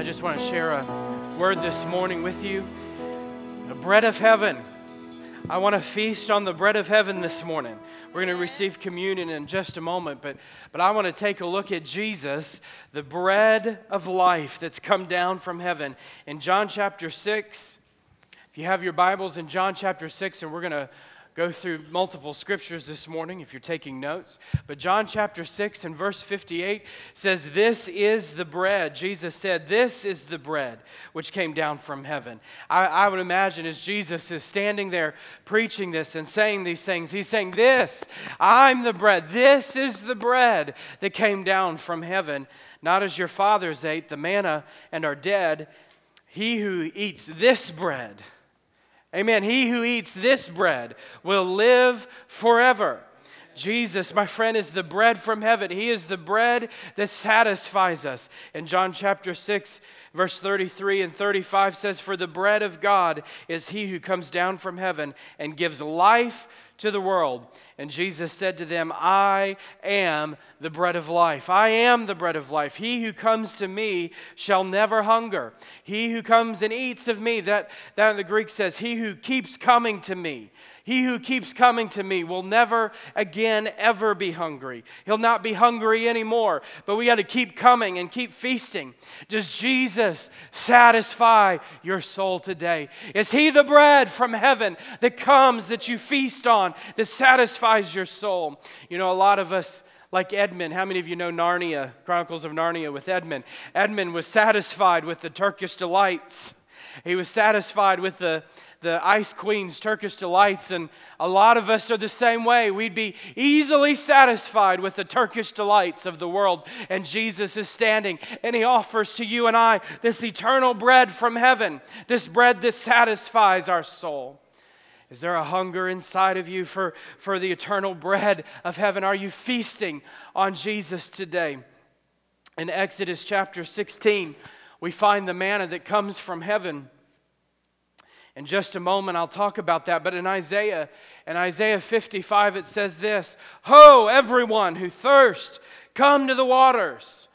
I just want to share a word this morning with you. The bread of heaven. I want to feast on the bread of heaven this morning. We're going to receive communion in just a moment, but, but I want to take a look at Jesus, the bread of life that's come down from heaven. In John chapter 6, if you have your Bibles in John chapter 6, and we're going to go through multiple scriptures this morning if you're taking notes. But John chapter 6 and verse 58 says, This is the bread. Jesus said, This is the bread which came down from heaven. I, I would imagine as Jesus is standing there preaching this and saying these things, he's saying, This, I'm the bread. This is the bread that came down from heaven. Not as your fathers ate the manna and are dead. He who eats this bread, Amen. He who eats this bread will live forever. Jesus, my friend, is the bread from heaven. He is the bread that satisfies us. In John chapter 6, verse 33 and 35 says, For the bread of God is he who comes down from heaven and gives life to the world. And Jesus said to them, I am the bread of life. I am the bread of life. He who comes to me shall never hunger. He who comes and eats of me, that, that in the Greek says, he who keeps coming to me. He who keeps coming to me will never again ever be hungry. He'll not be hungry anymore, but we got to keep coming and keep feasting. Does Jesus satisfy your soul today? Is he the bread from heaven that comes that you feast on, that satisfies your soul? You know, a lot of us like Edmund. How many of you know Narnia, Chronicles of Narnia with Edmund? Edmund was satisfied with the Turkish delights. He was satisfied with the, the Ice Queen's Turkish delights, and a lot of us are the same way. We'd be easily satisfied with the Turkish delights of the world. And Jesus is standing, and He offers to you and I this eternal bread from heaven, this bread that satisfies our soul. Is there a hunger inside of you for, for the eternal bread of heaven? Are you feasting on Jesus today? In Exodus chapter 16, we find the manna that comes from heaven. In just a moment, I'll talk about that. But in Isaiah, in Isaiah 55, it says this Ho, everyone who thirst, come to the waters.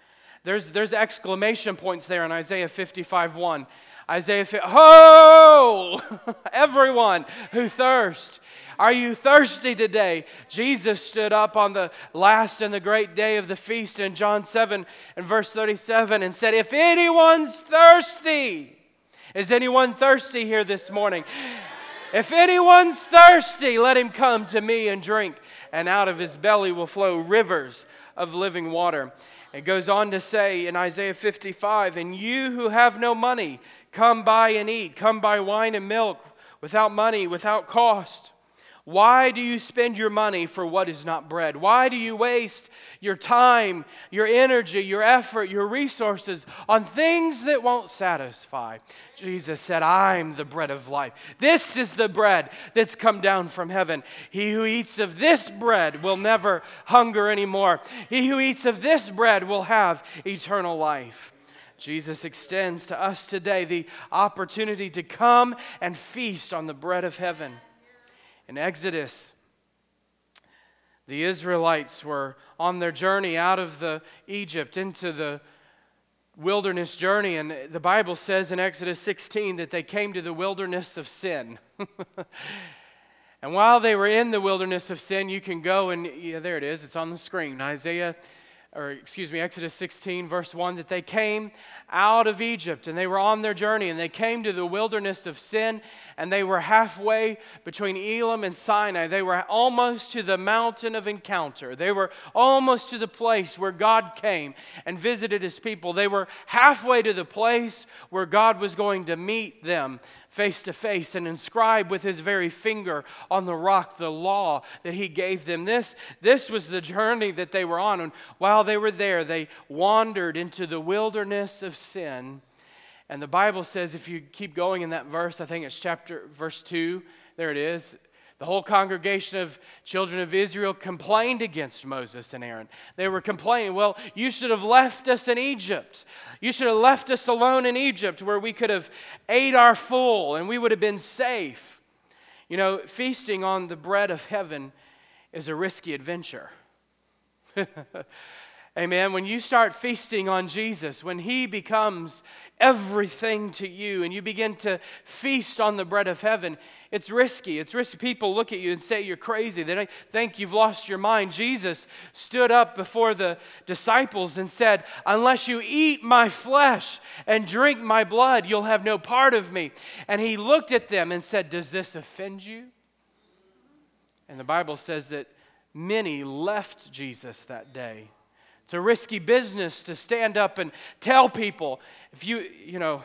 There's, there's exclamation points there in Isaiah 55 1. Isaiah, ho, everyone who thirst. Are you thirsty today? Jesus stood up on the last and the great day of the feast in John 7 and verse 37 and said, If anyone's thirsty, is anyone thirsty here this morning? If anyone's thirsty, let him come to me and drink, and out of his belly will flow rivers of living water. It goes on to say in Isaiah 55, And you who have no money, come buy and eat, come buy wine and milk without money, without cost. Why do you spend your money for what is not bread? Why do you waste your time, your energy, your effort, your resources on things that won't satisfy? Jesus said, I'm the bread of life. This is the bread that's come down from heaven. He who eats of this bread will never hunger anymore. He who eats of this bread will have eternal life. Jesus extends to us today the opportunity to come and feast on the bread of heaven. In Exodus, the Israelites were on their journey out of the Egypt into the wilderness journey and the Bible says in Exodus 16 that they came to the wilderness of sin. and while they were in the wilderness of sin, you can go and yeah, there it is, it's on the screen. Isaiah or excuse me, Exodus 16, verse 1, that they came out of Egypt and they were on their journey and they came to the wilderness of sin and they were halfway between Elim and Sinai. They were almost to the mountain of encounter. They were almost to the place where God came and visited his people. They were halfway to the place where God was going to meet them face to face and inscribe with his very finger on the rock the law that he gave them. This, this was the journey that they were on. And while they were there, they wandered into the wilderness of sin. And the Bible says, if you keep going in that verse, I think it's chapter, verse 2, there it is. The whole congregation of children of Israel complained against Moses and Aaron. They were complaining, well, you should have left us in Egypt. You should have left us alone in Egypt where we could have ate our full and we would have been safe. You know, feasting on the bread of heaven is a risky adventure. Amen. When you start feasting on Jesus, when He becomes everything to you and you begin to feast on the bread of heaven, it's risky. It's risky. People look at you and say you're crazy. They think you've lost your mind. Jesus stood up before the disciples and said, Unless you eat my flesh and drink my blood, you'll have no part of me. And He looked at them and said, Does this offend you? And the Bible says that many left Jesus that day it's a risky business to stand up and tell people. If you, you know,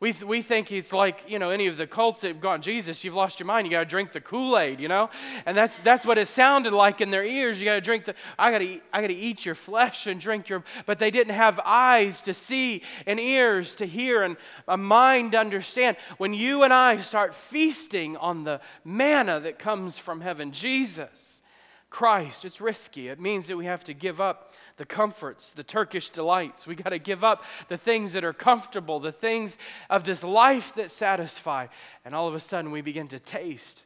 we, th- we think it's like, you know, any of the cults that have gone, Jesus, you've lost your mind. You got to drink the Kool Aid, you know? And that's, that's what it sounded like in their ears. You got to drink the, I got to I got to eat your flesh and drink your, but they didn't have eyes to see and ears to hear and a mind to understand. When you and I start feasting on the manna that comes from heaven, Jesus, Christ, it's risky. It means that we have to give up the comforts, the Turkish delights. We got to give up the things that are comfortable, the things of this life that satisfy. And all of a sudden, we begin to taste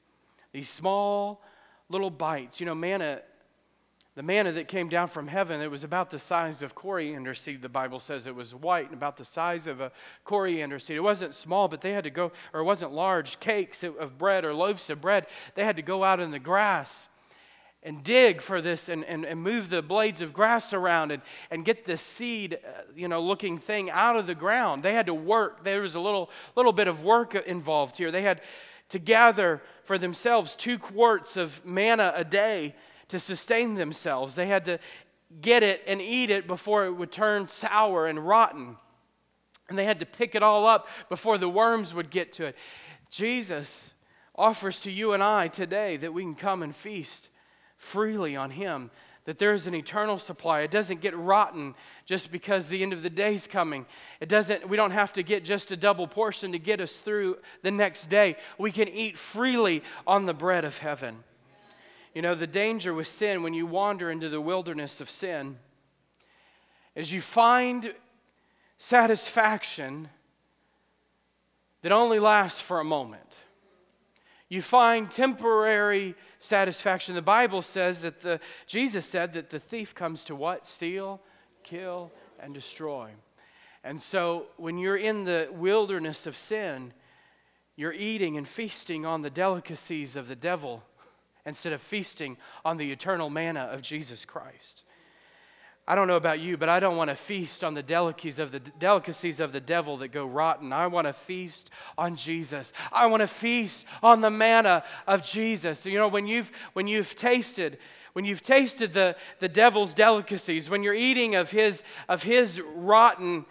these small little bites. You know, manna, the manna that came down from heaven, it was about the size of coriander seed. The Bible says it was white and about the size of a coriander seed. It wasn't small, but they had to go, or it wasn't large cakes of bread or loaves of bread. They had to go out in the grass and dig for this and, and, and move the blades of grass around and, and get this seed, uh, you know, looking thing out of the ground. They had to work. There was a little, little bit of work involved here. They had to gather for themselves two quarts of manna a day to sustain themselves. They had to get it and eat it before it would turn sour and rotten. And they had to pick it all up before the worms would get to it. Jesus offers to you and I today that we can come and feast freely on Him, that there is an eternal supply. It doesn't get rotten just because the end of the day is coming. It doesn't, we don't have to get just a double portion to get us through the next day. We can eat freely on the bread of heaven. You know, the danger with sin when you wander into the wilderness of sin is you find satisfaction that only lasts for a moment. You find temporary satisfaction. The Bible says that the, Jesus said that the thief comes to what? Steal, kill, and destroy. And so when you're in the wilderness of sin, you're eating and feasting on the delicacies of the devil instead of feasting on the eternal manna of Jesus Christ. I don't know about you, but I don't want to feast on the delicacies of the delicacies of the devil that go rotten. I want to feast on Jesus. I want to feast on the manna of Jesus. You know, when you've when you've tasted when you've tasted the, the devil's delicacies, when you're eating of his of his rotten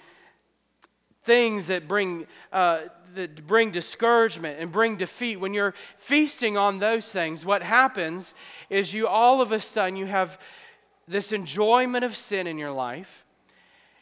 things that bring uh, that bring discouragement and bring defeat, when you're feasting on those things, what happens is you all of a sudden you have this enjoyment of sin in your life.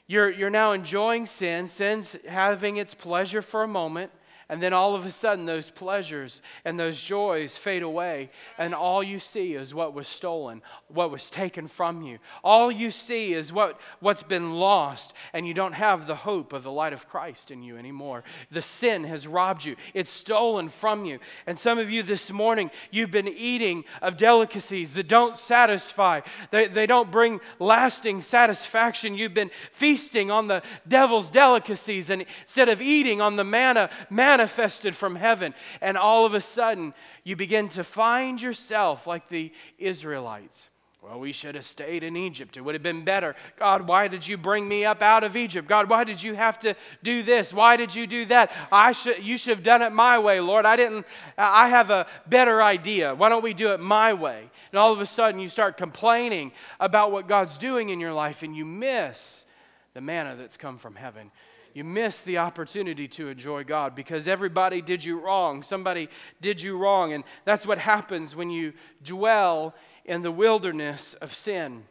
You're, you're now enjoying sin, sin's having its pleasure for a moment, and then all of a sudden, those pleasures and those joys fade away, and all you see is what was stolen, what was taken from you. All you see is what, what's been lost, and you don't have the hope of the light of Christ in you anymore. The sin has robbed you, it's stolen from you. And some of you this morning, you've been eating of delicacies that don't satisfy, they, they don't bring lasting satisfaction. You've been feasting on the devil's delicacies, and instead of eating on the manna, manna manifested from heaven. And all of a sudden, you begin to find yourself like the Israelites. Well, we should have stayed in Egypt. It would have been better. God, why did you bring me up out of Egypt? God, why did you have to do this? Why did you do that? I should you should have done it my way, Lord. I didn't I have a better idea. Why don't we do it my way? And all of a sudden you start complaining about what God's doing in your life and you miss the manna that's come from heaven you miss the opportunity to enjoy God because everybody did you wrong. Somebody did you wrong. And that's what happens when you dwell in the wilderness of sin.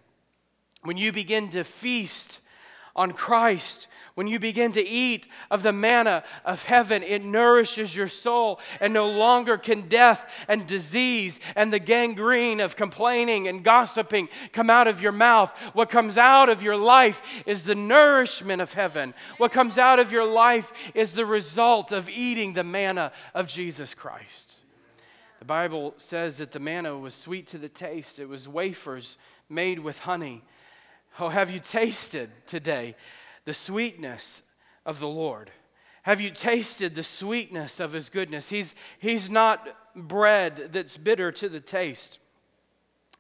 When you begin to feast on Christ, when you begin to eat of the manna of heaven, it nourishes your soul, and no longer can death and disease and the gangrene of complaining and gossiping come out of your mouth. What comes out of your life is the nourishment of heaven. What comes out of your life is the result of eating the manna of Jesus Christ. The Bible says that the manna was sweet to the taste, it was wafers made with honey. Oh, have you tasted today the sweetness of the Lord? Have you tasted the sweetness of his goodness? He's, he's not bread that's bitter to the taste.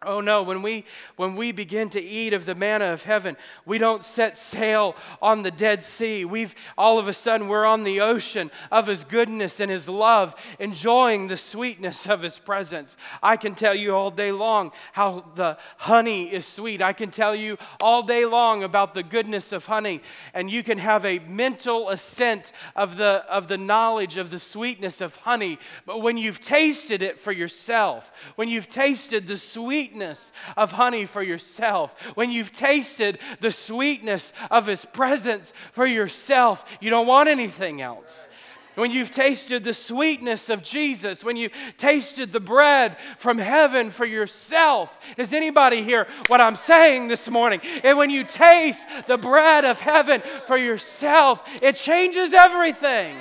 Oh no, when we when we begin to eat of the manna of heaven, we don't set sail on the Dead Sea. We've all of a sudden we're on the ocean of his goodness and his love, enjoying the sweetness of his presence. I can tell you all day long how the honey is sweet. I can tell you all day long about the goodness of honey, and you can have a mental assent of the of the knowledge of the sweetness of honey, but when you've tasted it for yourself, when you've tasted the sweet sweetness of honey for yourself, when you've tasted the sweetness of His presence for yourself, you don't want anything else. When you've tasted the sweetness of Jesus, when you've tasted the bread from heaven for yourself. Is anybody hear what I'm saying this morning? And when you taste the bread of heaven for yourself, it changes everything.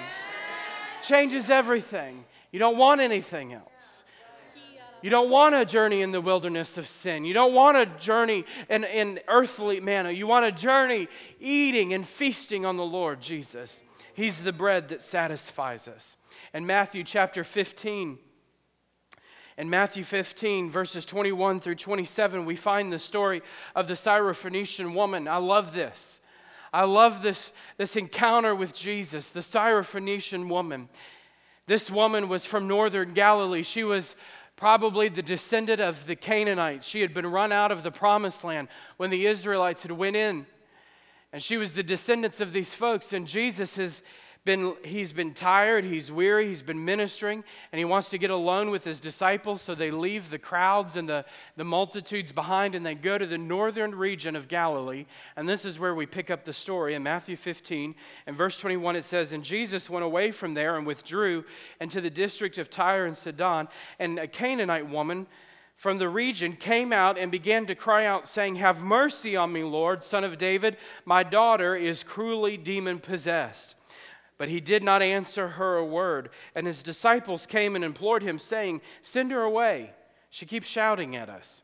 Changes everything. You don't want anything else. You don't want a journey in the wilderness of sin. You don't want a journey in, in earthly manna. You want a journey eating and feasting on the Lord Jesus. He's the bread that satisfies us. In Matthew chapter 15, in Matthew 15, verses 21 through 27, we find the story of the Syrophoenician woman. I love this. I love this, this encounter with Jesus, the Syrophoenician woman. This woman was from northern Galilee. She was probably the descendant of the Canaanites. She had been run out of the promised land when the Israelites had went in. And she was the descendants of these folks. And Jesus has been, he's been tired, he's weary, he's been ministering, and he wants to get alone with his disciples. So they leave the crowds and the, the multitudes behind and they go to the northern region of Galilee. And this is where we pick up the story in Matthew 15. In verse 21, it says, And Jesus went away from there and withdrew into the district of Tyre and Sidon, and a Canaanite woman from the region came out and began to cry out, saying, Have mercy on me, Lord, son of David. My daughter is cruelly demon possessed. But he did not answer her a word. And his disciples came and implored him, saying, Send her away. She keeps shouting at us.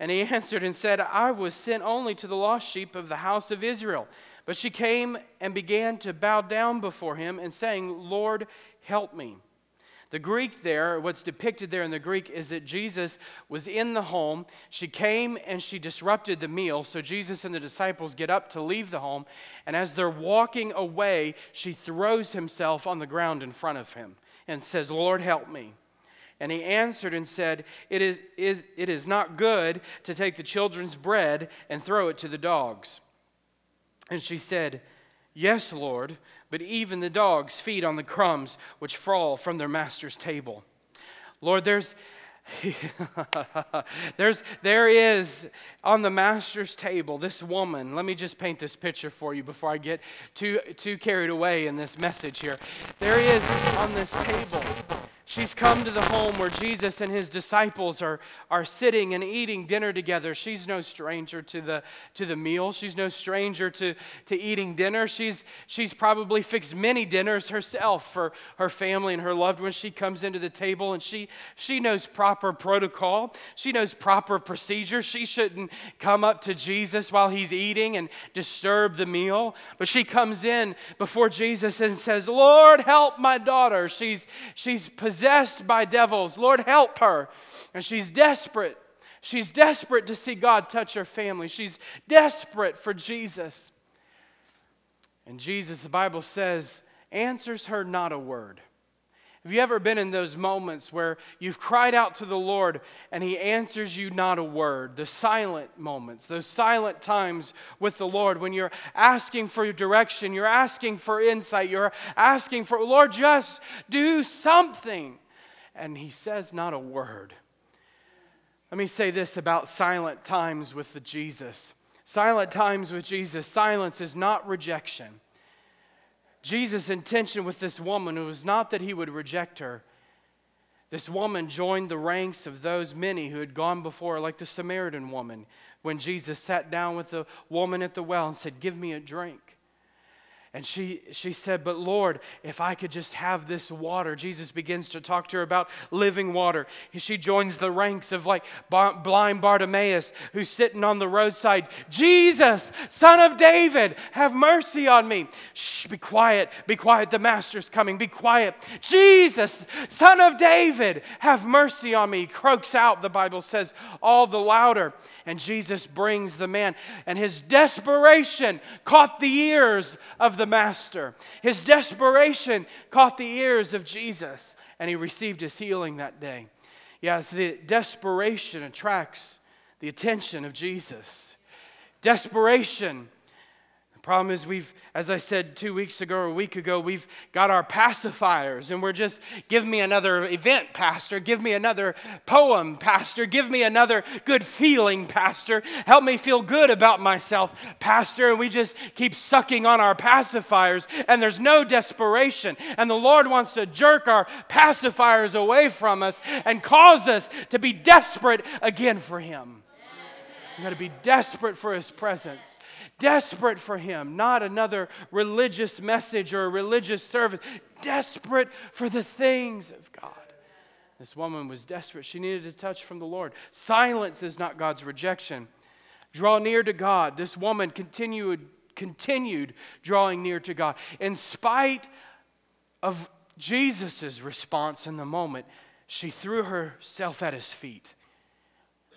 And he answered and said, I was sent only to the lost sheep of the house of Israel. But she came and began to bow down before him and saying, Lord, help me. The Greek there, what's depicted there in the Greek, is that Jesus was in the home. She came and she disrupted the meal. So Jesus and the disciples get up to leave the home. And as they're walking away, she throws himself on the ground in front of him and says, Lord, help me. And he answered and said, it is, is, it is not good to take the children's bread and throw it to the dogs. And she said, Yes, Lord, but even the dogs feed on the crumbs which fall from their master's table. Lord, there's There's, there is on the master's table this woman. Let me just paint this picture for you before I get too, too carried away in this message here. There is on this table She's come to the home where Jesus and his disciples are, are sitting and eating dinner together. She's no stranger to the, to the meal. She's no stranger to, to eating dinner. She's, she's probably fixed many dinners herself for her family and her loved ones. She comes into the table and she, she knows proper protocol. She knows proper procedure. She shouldn't come up to Jesus while he's eating and disturb the meal. But she comes in before Jesus and says, Lord, help my daughter. She's, she's possessed possessed by devils. Lord, help her. And she's desperate. She's desperate to see God touch her family. She's desperate for Jesus. And Jesus, the Bible says, answers her not a word. Have you ever been in those moments where you've cried out to the Lord and He answers you not a word? The silent moments, those silent times with the Lord when you're asking for direction, you're asking for insight, you're asking for, Lord, just do something. And He says not a word. Let me say this about silent times with the Jesus. Silent times with Jesus, silence is not rejection. Jesus' intention with this woman was not that he would reject her. This woman joined the ranks of those many who had gone before, like the Samaritan woman, when Jesus sat down with the woman at the well and said, Give me a drink. And she, she said, But Lord, if I could just have this water. Jesus begins to talk to her about living water. She joins the ranks of like blind Bartimaeus who's sitting on the roadside. Jesus, son of David, have mercy on me. Shh, be quiet, be quiet. The master's coming, be quiet. Jesus, son of David, have mercy on me. Croaks out, the Bible says, all the louder. And Jesus brings the man, and his desperation caught the ears of the the master. His desperation caught the ears of Jesus, and he received his healing that day. Yes, the desperation attracts the attention of Jesus. Desperation Problem is, we've, as I said two weeks ago or a week ago, we've got our pacifiers and we're just, give me another event, Pastor. Give me another poem, Pastor. Give me another good feeling, Pastor. Help me feel good about myself, Pastor. And we just keep sucking on our pacifiers and there's no desperation. And the Lord wants to jerk our pacifiers away from us and cause us to be desperate again for Him. We've got to be desperate for His presence, desperate for Him, not another religious message or a religious service, desperate for the things of God. This woman was desperate. She needed a touch from the Lord. Silence is not God's rejection. Draw near to God. This woman continued, continued drawing near to God. In spite of Jesus' response in the moment, she threw herself at his feet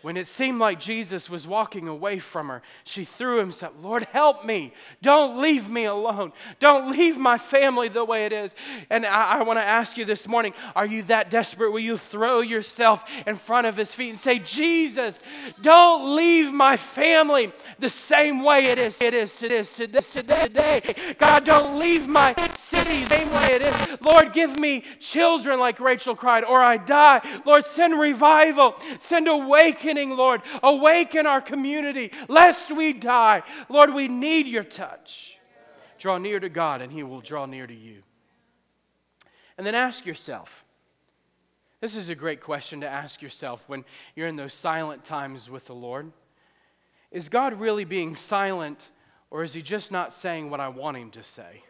when it seemed like Jesus was walking away from her, she threw himself, Lord, help me. Don't leave me alone. Don't leave my family the way it is. And I, I want to ask you this morning are you that desperate? Will you throw yourself in front of his feet and say, Jesus, don't leave my family the same way it is, it is, it is today. God, don't leave my city the same way it is. Lord, give me children like Rachel cried, or I die. Lord, send revival, send awakening Lord. Awaken our community, lest we die. Lord, we need your touch. Draw near to God, and He will draw near to you. And then ask yourself this is a great question to ask yourself when you're in those silent times with the Lord. Is God really being silent, or is He just not saying what I want Him to say?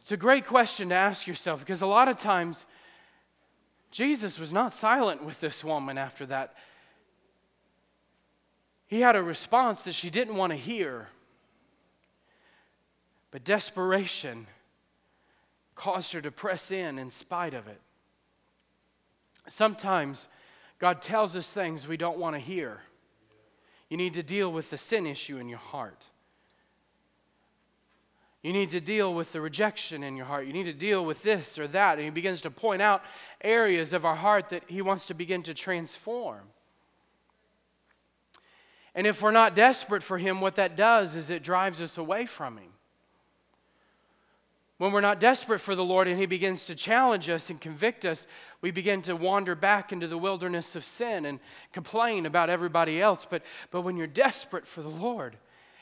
It's a great question to ask yourself because a lot of times Jesus was not silent with this woman after that. He had a response that she didn't want to hear. But desperation caused her to press in in spite of it. Sometimes God tells us things we don't want to hear. You need to deal with the sin issue in your heart. You need to deal with the rejection in your heart. You need to deal with this or that. And he begins to point out areas of our heart that he wants to begin to transform. And if we're not desperate for him, what that does is it drives us away from him. When we're not desperate for the Lord and He begins to challenge us and convict us, we begin to wander back into the wilderness of sin and complain about everybody else. But, but when you're desperate for the Lord,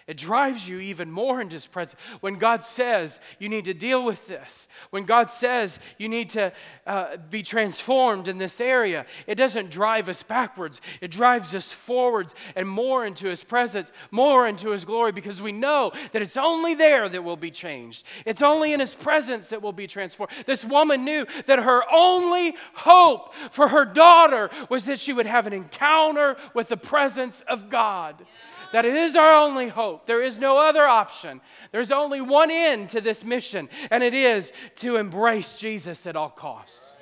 it drives you even more into His presence. When God says you need to deal with this, when God says you need to uh, be transformed in this area, it doesn't drive us backwards. It drives us forwards and more into His presence, more into His glory, because we know that it's only there that we'll be changed. It's only in His presence that we'll be transformed. This woman knew that her only hope for her daughter was that she would have an encounter with the presence of God. Yeah that it is our only hope. There is no other option. There's only one end to this mission, and it is to embrace Jesus at all costs.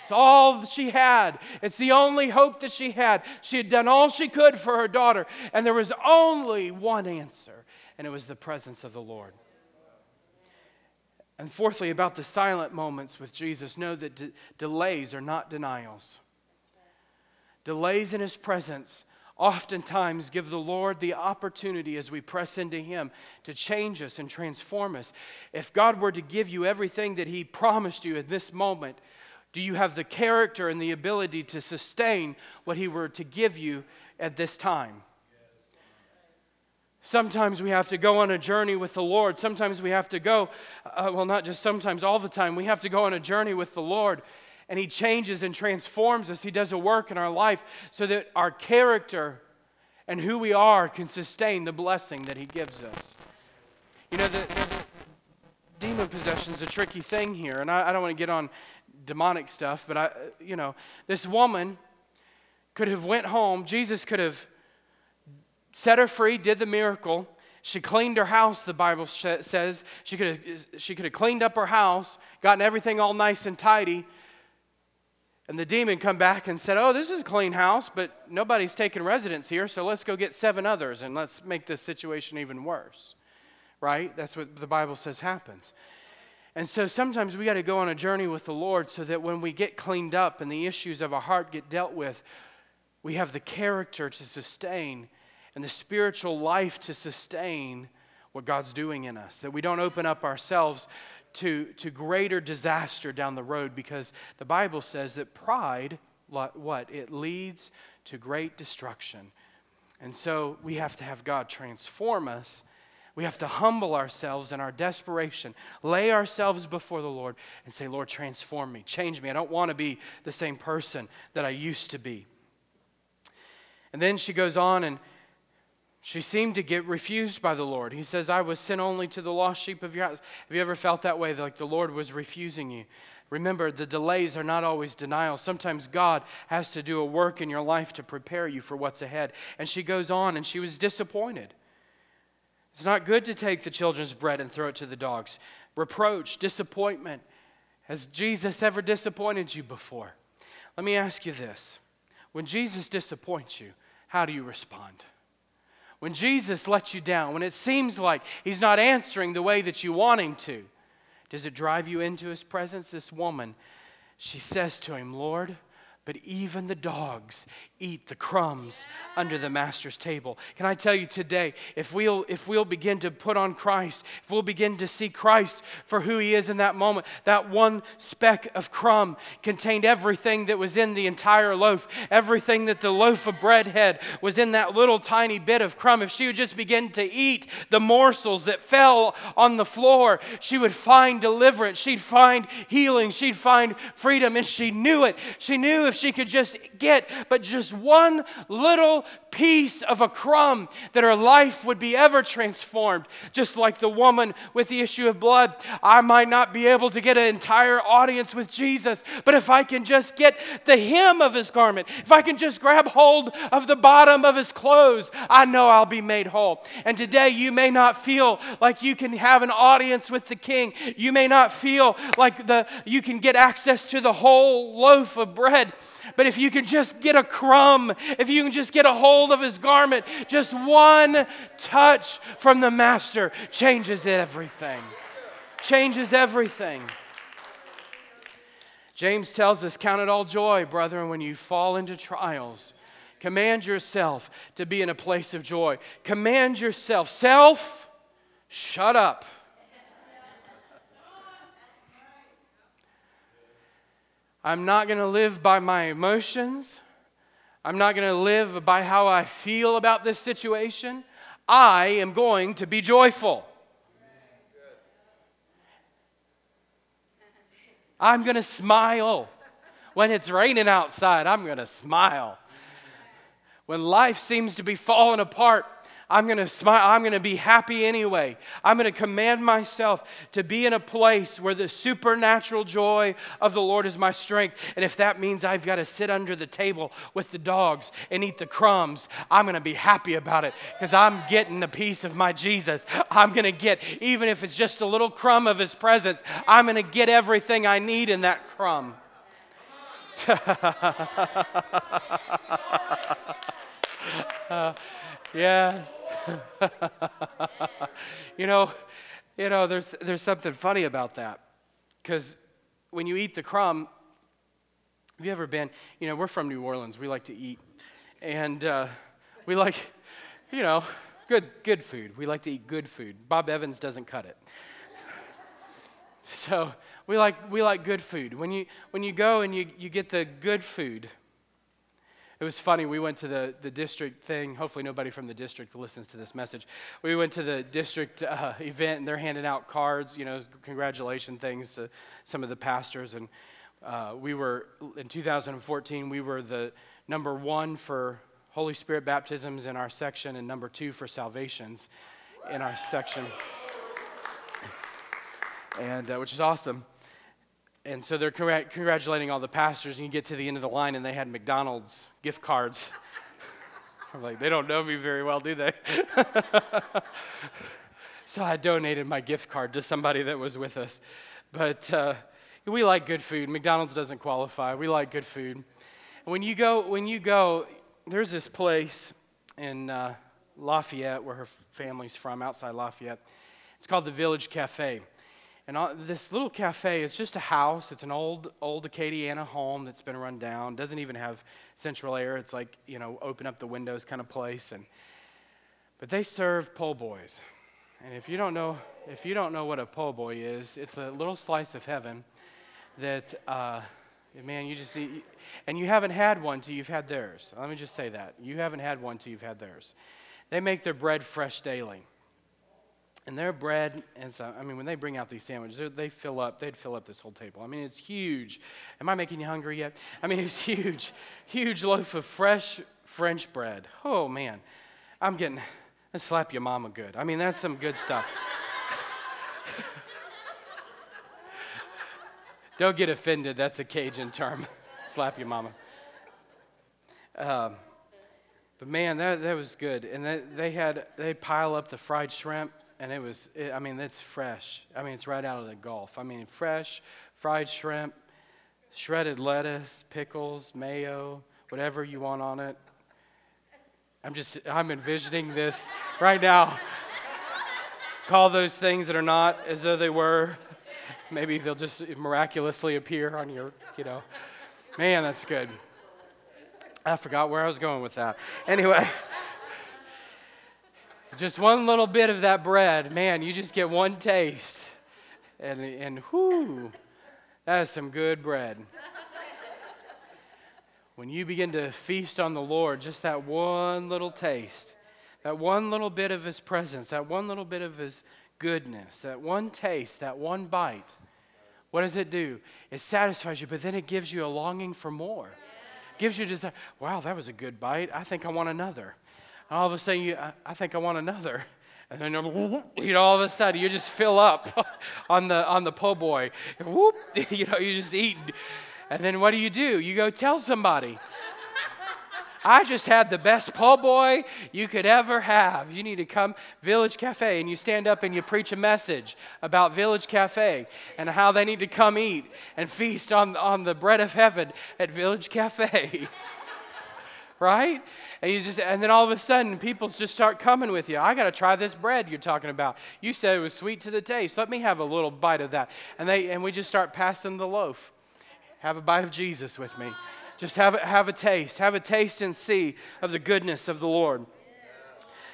It's all she had. It's the only hope that she had. She had done all she could for her daughter, and there was only one answer, and it was the presence of the Lord. And fourthly, about the silent moments with Jesus, know that de- delays are not denials. Delays in his presence oftentimes give the Lord the opportunity as we press into Him to change us and transform us. If God were to give you everything that He promised you at this moment, Do you have the character and the ability to sustain what He were to give you at this time? Sometimes we have to go on a journey with the Lord. Sometimes we have to go, uh, well, not just sometimes, all the time. We have to go on a journey with the Lord. And He changes and transforms us. He does a work in our life so that our character and who we are can sustain the blessing that He gives us. You know, the, demon possession is a tricky thing here. And I, I don't want to get on demonic stuff, but I, you know, this woman could have went home. Jesus could have set her free, did the miracle. She cleaned her house, the Bible says. She could, have, she could have cleaned up her house, gotten everything all nice and tidy. And the demon come back and said, Oh, this is a clean house, but nobody's taking residence here, so let's go get seven others and let's make this situation even worse. Right? That's what the Bible says happens. And so sometimes we got to go on a journey with the Lord so that when we get cleaned up and the issues of our heart get dealt with, we have the character to sustain and the spiritual life to sustain what God's doing in us. That we don't open up ourselves to, to greater disaster down the road because the Bible says that pride, what? It leads to great destruction. And so we have to have God transform us. We have to humble ourselves in our desperation, lay ourselves before the Lord, and say, Lord, transform me, change me. I don't want to be the same person that I used to be. And then she goes on and she seemed to get refused by the Lord. He says, I was sent only to the lost sheep of your house. Have you ever felt that way, like the Lord was refusing you? Remember, the delays are not always denial. Sometimes God has to do a work in your life to prepare you for what's ahead. And she goes on and she was disappointed. It's not good to take the children's bread and throw it to the dogs. Reproach, disappointment. Has Jesus ever disappointed you before? Let me ask you this. When Jesus disappoints you, how do you respond? When Jesus lets you down, when it seems like he's not answering the way that you want him to, does it drive you into his presence? This woman, she says to him, Lord, but even the dogs eat the crumbs under the master's table. Can I tell you today, if we'll, if we'll begin to put on Christ, if we'll begin to see Christ for who he is in that moment, that one speck of crumb contained everything that was in the entire loaf, everything that the loaf of bread had was in that little tiny bit of crumb. If she would just begin to eat the morsels that fell on the floor, she would find deliverance, she'd find healing, she'd find freedom, and she knew it. She knew if she could just get but just one little piece of a crumb that her life would be ever transformed. Just like the woman with the issue of blood. I might not be able to get an entire audience with Jesus, but if I can just get the hem of his garment, if I can just grab hold of the bottom of his clothes, I know I'll be made whole. And today you may not feel like you can have an audience with the king. You may not feel like the you can get access to the whole loaf of bread. But if you can just get a crumb, if you can just get a hold of his garment, just one touch from the master changes everything. Changes everything. James tells us, Count it all joy, brethren, when you fall into trials. Command yourself to be in a place of joy. Command yourself, self, shut up. I'm not going to live by my emotions. I'm not going to live by how I feel about this situation. I am going to be joyful. I'm going to smile. When it's raining outside, I'm going to smile. When life seems to be falling apart, I'm going to smile. I'm going to be happy anyway. I'm going to command myself to be in a place where the supernatural joy of the Lord is my strength. And if that means I've got to sit under the table with the dogs and eat the crumbs, I'm going to be happy about it because I'm getting a piece of my Jesus. I'm going to get, even if it's just a little crumb of his presence, I'm going to get everything I need in that crumb. Yes. you know, you know, there's there's something funny about that. Cuz when you eat the crumb, have you ever been, you know, we're from New Orleans. We like to eat. And uh, we like, you know, good good food. We like to eat good food. Bob Evans doesn't cut it. So we like, we like good food. When you, when you go and you, you get the good food, it was funny. We went to the, the district thing. Hopefully, nobody from the district listens to this message. We went to the district uh, event, and they're handing out cards, you know, congratulation things to some of the pastors. And uh, we were, in 2014, we were the number one for Holy Spirit baptisms in our section, and number two for salvations in our section. And uh, which is awesome and so they're congr- congratulating all the pastors, and you get to the end of the line, and they had McDonald's gift cards. I'm like, they don't know me very well, do they? so I donated my gift card to somebody that was with us. But uh, we like good food. McDonald's doesn't qualify. We like good food. When you go, when you go, there's this place in uh, Lafayette where her family's from, outside Lafayette. It's called the Village Cafe. And this little cafe is just a house. It's an old, old Acadiana home that's been run down. Doesn't even have central air. It's like, you know, open up the windows kind of place. And, but they serve po' boys. And if you don't know, if you don't know what a po' boy is, it's a little slice of heaven that, uh, man, you just eat. And you haven't had one till you've had theirs. Let me just say that. You haven't had one till you've had theirs. They make their bread fresh daily. And their bread, and so, I mean, when they bring out these sandwiches, they fill up, they'd fill up this whole table. I mean, it's huge. Am I making you hungry yet? I mean, it's huge, huge loaf of fresh French bread. Oh, man. I'm getting, let's slap your mama good. I mean, that's some good stuff. Don't get offended. That's a Cajun term. slap your mama. Um, but man, that, that was good. And they, they had, they pile up the fried shrimp and it was, it, I mean, it's fresh. I mean, it's right out of the Gulf. I mean, fresh, fried shrimp, shredded lettuce, pickles, mayo, whatever you want on it. I'm just, I'm envisioning this right now. Call those things that are not as though they were. Maybe they'll just miraculously appear on your, you know. Man, that's good. I forgot where I was going with that. Anyway. Just one little bit of that bread, man, you just get one taste. And, and whoo, that is some good bread. When you begin to feast on the Lord, just that one little taste, that one little bit of His presence, that one little bit of His goodness, that one taste, that one bite, what does it do? It satisfies you, but then it gives you a longing for more. Gives you just, wow, that was a good bite. I think I want another. And all of a sudden, you, I, I think I want another. And then, you know, all of a sudden, you just fill up on the, on the po' boy. Whoop, you know, you just eat. And then what do you do? You go tell somebody. I just had the best po' boy you could ever have. You need to come Village Cafe and you stand up and you preach a message about Village Cafe and how they need to come eat and feast on, on the bread of heaven at Village Cafe. Right? And you just and then all of a sudden people just start coming with you. I got to try this bread you're talking about. You said it was sweet to the taste. Let me have a little bite of that. And they and we just start passing the loaf. Have a bite of Jesus with me. Just have a, have a taste. Have a taste and see of the goodness of the Lord.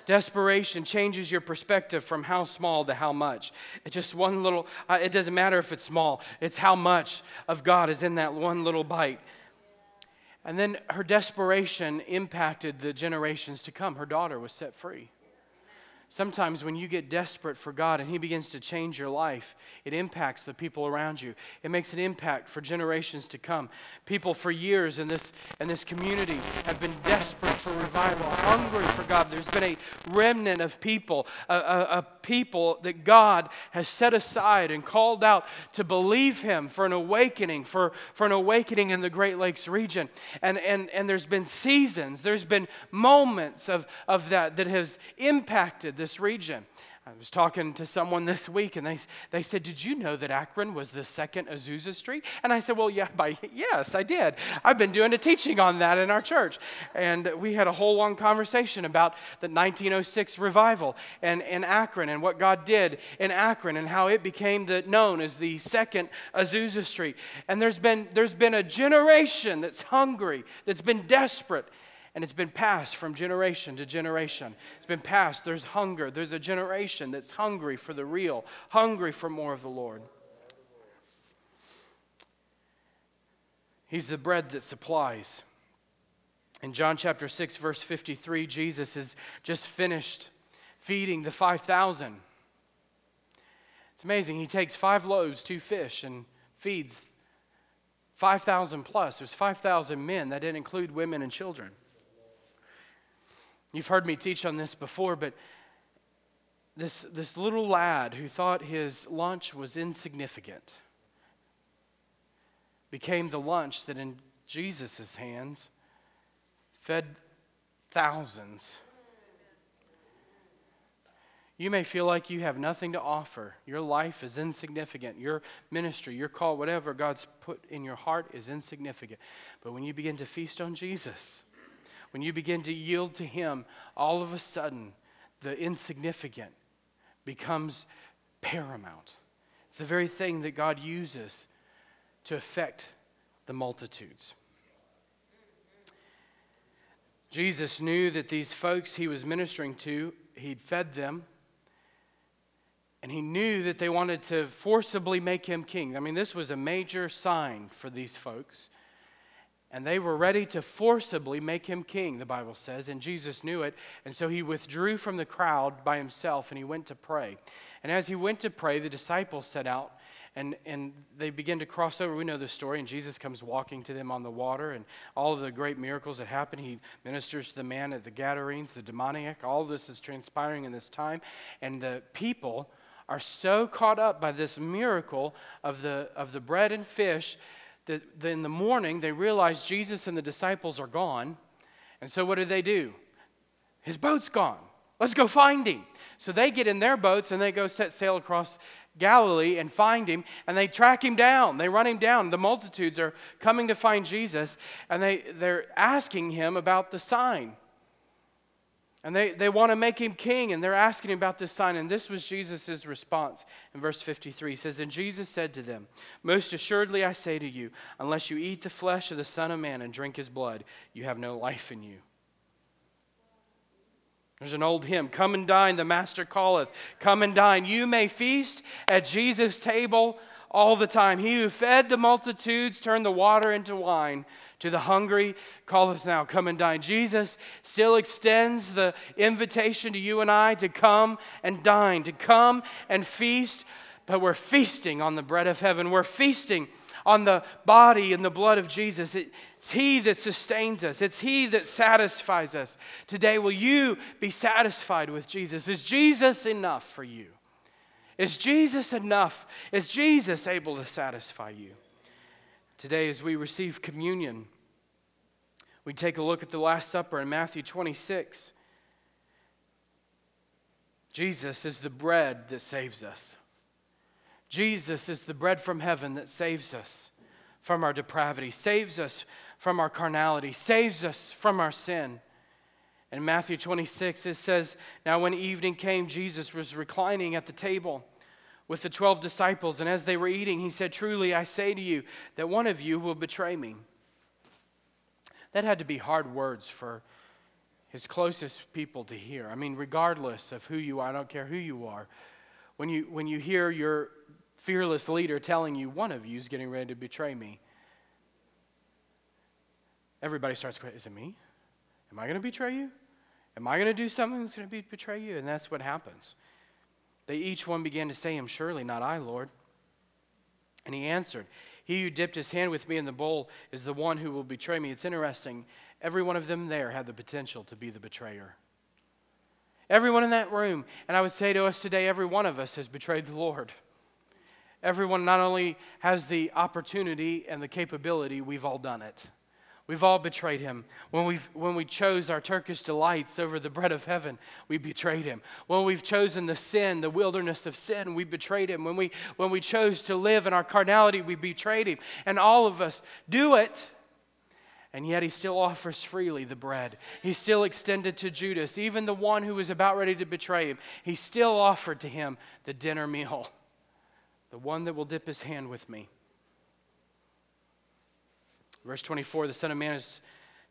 Desperation changes your perspective from how small to how much. It's just one little, uh, it doesn't matter if it's small, it's how much of God is in that one little bite. And then her desperation impacted the generations to come. Her daughter was set free. Sometimes when you get desperate for God and He begins to change your life, it impacts the people around you. It makes an impact for generations to come. People for years in this, in this community have been desperate for revival, hungry for God. There's been a remnant of people, a, a, a people that God has set aside and called out to believe Him for an awakening, for, for an awakening in the Great Lakes region. And, and, and there's been seasons, there's been moments of, of that that has impacted this region. I was talking to someone this week and they, they said, Did you know that Akron was the second Azusa Street? And I said, Well, yeah, by, yes, I did. I've been doing a teaching on that in our church. And we had a whole long conversation about the 1906 revival and, in Akron and what God did in Akron and how it became the, known as the second Azusa Street. And there's been, there's been a generation that's hungry, that's been desperate and it's been passed from generation to generation. It's been passed. There's hunger. There's a generation that's hungry for the real, hungry for more of the Lord. He's the bread that supplies. In John chapter 6, verse 53, Jesus has just finished feeding the 5,000. It's amazing. He takes five loaves, two fish, and feeds 5,000 plus. There's 5,000 men. That didn't include women and children. You've heard me teach on this before, but this, this little lad who thought his lunch was insignificant became the lunch that in Jesus' hands fed thousands. You may feel like you have nothing to offer. Your life is insignificant. Your ministry, your call, whatever God's put in your heart is insignificant. But when you begin to feast on Jesus, when you begin to yield to Him, all of a sudden the insignificant becomes paramount. It's the very thing that God uses to affect the multitudes. Jesus knew that these folks he was ministering to, he'd fed them, and he knew that they wanted to forcibly make him king. I mean, this was a major sign for these folks. And they were ready to forcibly make him king, the Bible says, and Jesus knew it. And so he withdrew from the crowd by himself and he went to pray. And as he went to pray, the disciples set out and, and they begin to cross over. We know the story, and Jesus comes walking to them on the water, and all of the great miracles that happen. He ministers to the man at the Gadarenes, the demoniac. All this is transpiring in this time. And the people are so caught up by this miracle of the, of the bread and fish that in the morning they realize Jesus and the disciples are gone. And so what do they do? His boat's gone. Let's go find him. So they get in their boats and they go set sail across Galilee and find him, and they track him down. They run him down. The multitudes are coming to find Jesus, and they, they're asking him about the sign. And they, they want to make him king, and they're asking him about this sign. And this was Jesus' response in verse 53. He says, And Jesus said to them, Most assuredly I say to you, unless you eat the flesh of the Son of Man and drink his blood, you have no life in you. There's an old hymn Come and dine, the Master calleth. Come and dine. You may feast at Jesus' table all the time. He who fed the multitudes turned the water into wine. To the hungry calleth now, Come and dine. Jesus still extends the invitation to you and I to come and dine, to come and feast, but we're feasting on the bread of heaven. We're feasting on the body and the blood of Jesus. It's He that sustains us, it's He that satisfies us. Today, will you be satisfied with Jesus? Is Jesus enough for you? Is Jesus enough? Is Jesus able to satisfy you? Today, as we receive communion, we take a look at the Last Supper in Matthew 26. Jesus is the bread that saves us. Jesus is the bread from heaven that saves us from our depravity, saves us from our carnality, saves us from our sin. In Matthew 26, it says, Now when evening came, Jesus was reclining at the table with the 12 disciples, and as they were eating, he said, Truly I say to you that one of you will betray me. That had to be hard words for his closest people to hear. I mean, regardless of who you are, I don't care who you are. When you, when you hear your fearless leader telling you one of you is getting ready to betray me. Everybody starts is it me? Am I going to betray you? Am I going to do something that's going to betray you? And that's what happens. They each one began to say him, Surely not I, Lord. And he answered, He who dipped his hand with me in the bowl is the one who will betray me. It's interesting. Every one of them there had the potential to be the betrayer. Everyone in that room. And I would say to us today, every one of us has betrayed the Lord. Everyone not only has the opportunity and the capability, we've all done it. We've all betrayed him. When, we when we chose our Turkish delights over the bread of heaven, we betrayed him. When we've chosen the sin, the wilderness of sin, we betrayed him. When we, when we chose to live in our carnality, we betrayed him. And all of us do it. And yet he still offers freely the bread. He still extended to Judas, even the one who was about ready to betray him. He still offered to him the dinner meal the one that will dip his hand with me. Verse 24 the Son of Man is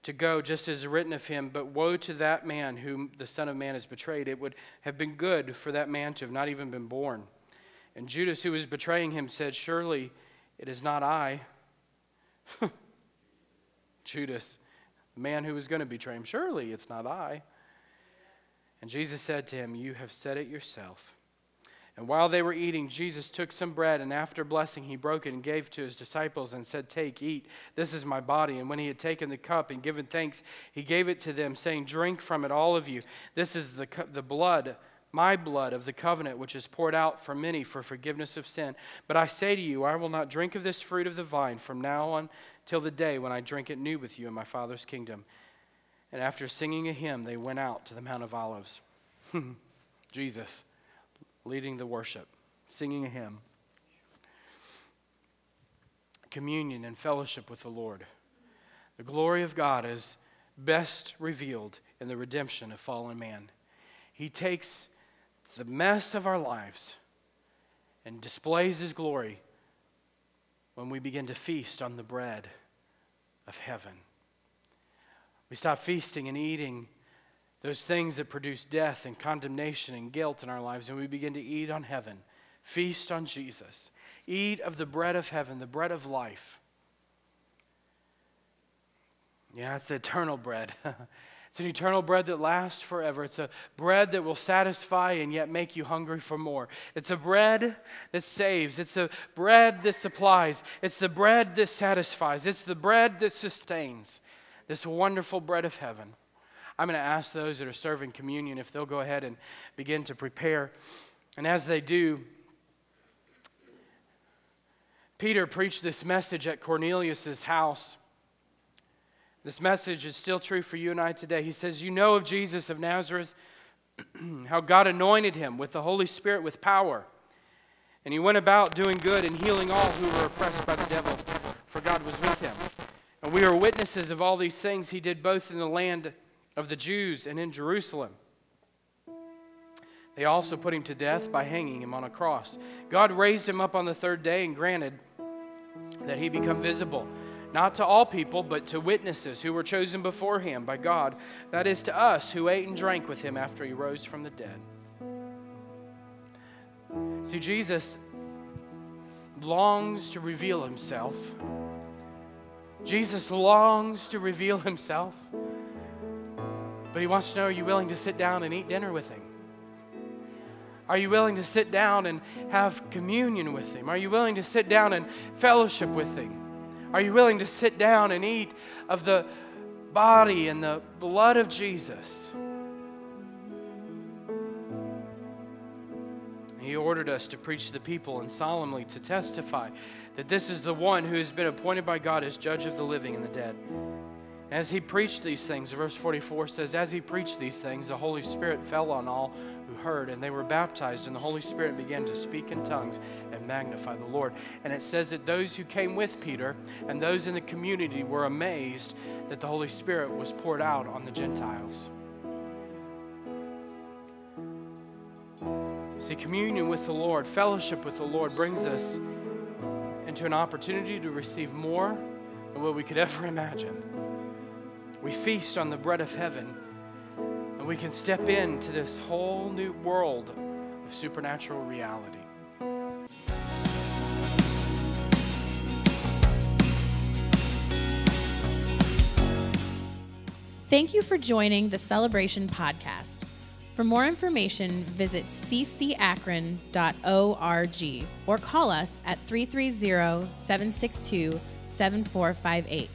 to go just as written of him, but woe to that man whom the Son of Man has betrayed. It would have been good for that man to have not even been born. And Judas, who was betraying him, said, Surely it is not I. Judas, the man who was going to betray him, Surely it's not I. And Jesus said to him, You have said it yourself. And while they were eating, Jesus took some bread, and after blessing, he broke it and gave to his disciples and said, Take, eat, this is my body. And when he had taken the cup and given thanks, he gave it to them, saying, Drink from it, all of you. This is the, the blood, my blood of the covenant, which is poured out for many for forgiveness of sin. But I say to you, I will not drink of this fruit of the vine from now on till the day when I drink it new with you in my Father's kingdom. And after singing a hymn, they went out to the Mount of Olives. Jesus leading the worship, singing a hymn, communion and fellowship with the Lord. The glory of God is best revealed in the redemption of fallen man. He takes the mess of our lives and displays his glory when we begin to feast on the bread of heaven. We stop feasting and eating those things that produce death and condemnation and guilt in our lives, and we begin to eat on heaven, feast on Jesus, eat of the bread of heaven, the bread of life. Yeah, it's eternal bread. it's an eternal bread that lasts forever. It's a bread that will satisfy and yet make you hungry for more. It's a bread that saves. It's a bread that supplies. It's the bread that satisfies. It's the bread that sustains. This wonderful bread of heaven. I'm going to ask those that are serving communion if they'll go ahead and begin to prepare. And as they do, Peter preached this message at Cornelius' house. This message is still true for you and I today. He says, You know of Jesus of Nazareth, how God anointed him with the Holy Spirit with power. And he went about doing good and healing all who were oppressed by the devil, for God was with him. And we are witnesses of all these things he did both in the land of the Jews and in Jerusalem. They also put him to death by hanging him on a cross. God raised him up on the third day and granted that he become visible, not to all people, but to witnesses who were chosen beforehand by God, that is, to us who ate and drank with him after he rose from the dead. See, Jesus longs to reveal himself. Jesus longs to reveal himself. But he wants to know are you willing to sit down and eat dinner with him? Are you willing to sit down and have communion with him? Are you willing to sit down and fellowship with him? Are you willing to sit down and eat of the body and the blood of Jesus? He ordered us to preach to the people and solemnly to testify that this is the one who has been appointed by God as judge of the living and the dead. As he preached these things, verse 44 says, As he preached these things, the Holy Spirit fell on all who heard, and they were baptized, and the Holy Spirit began to speak in tongues and magnify the Lord. And it says that those who came with Peter and those in the community were amazed that the Holy Spirit was poured out on the Gentiles. See, communion with the Lord, fellowship with the Lord brings us into an opportunity to receive more than what we could ever imagine. We feast on the bread of heaven, and we can step into this whole new world of supernatural reality. Thank you for joining the Celebration Podcast. For more information, visit ccakron.org or call us at 330 762 7458.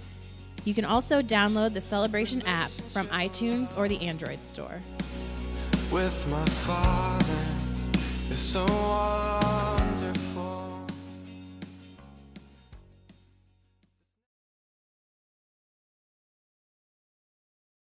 You can also download the Celebration app from iTunes or the Android store. with my father is so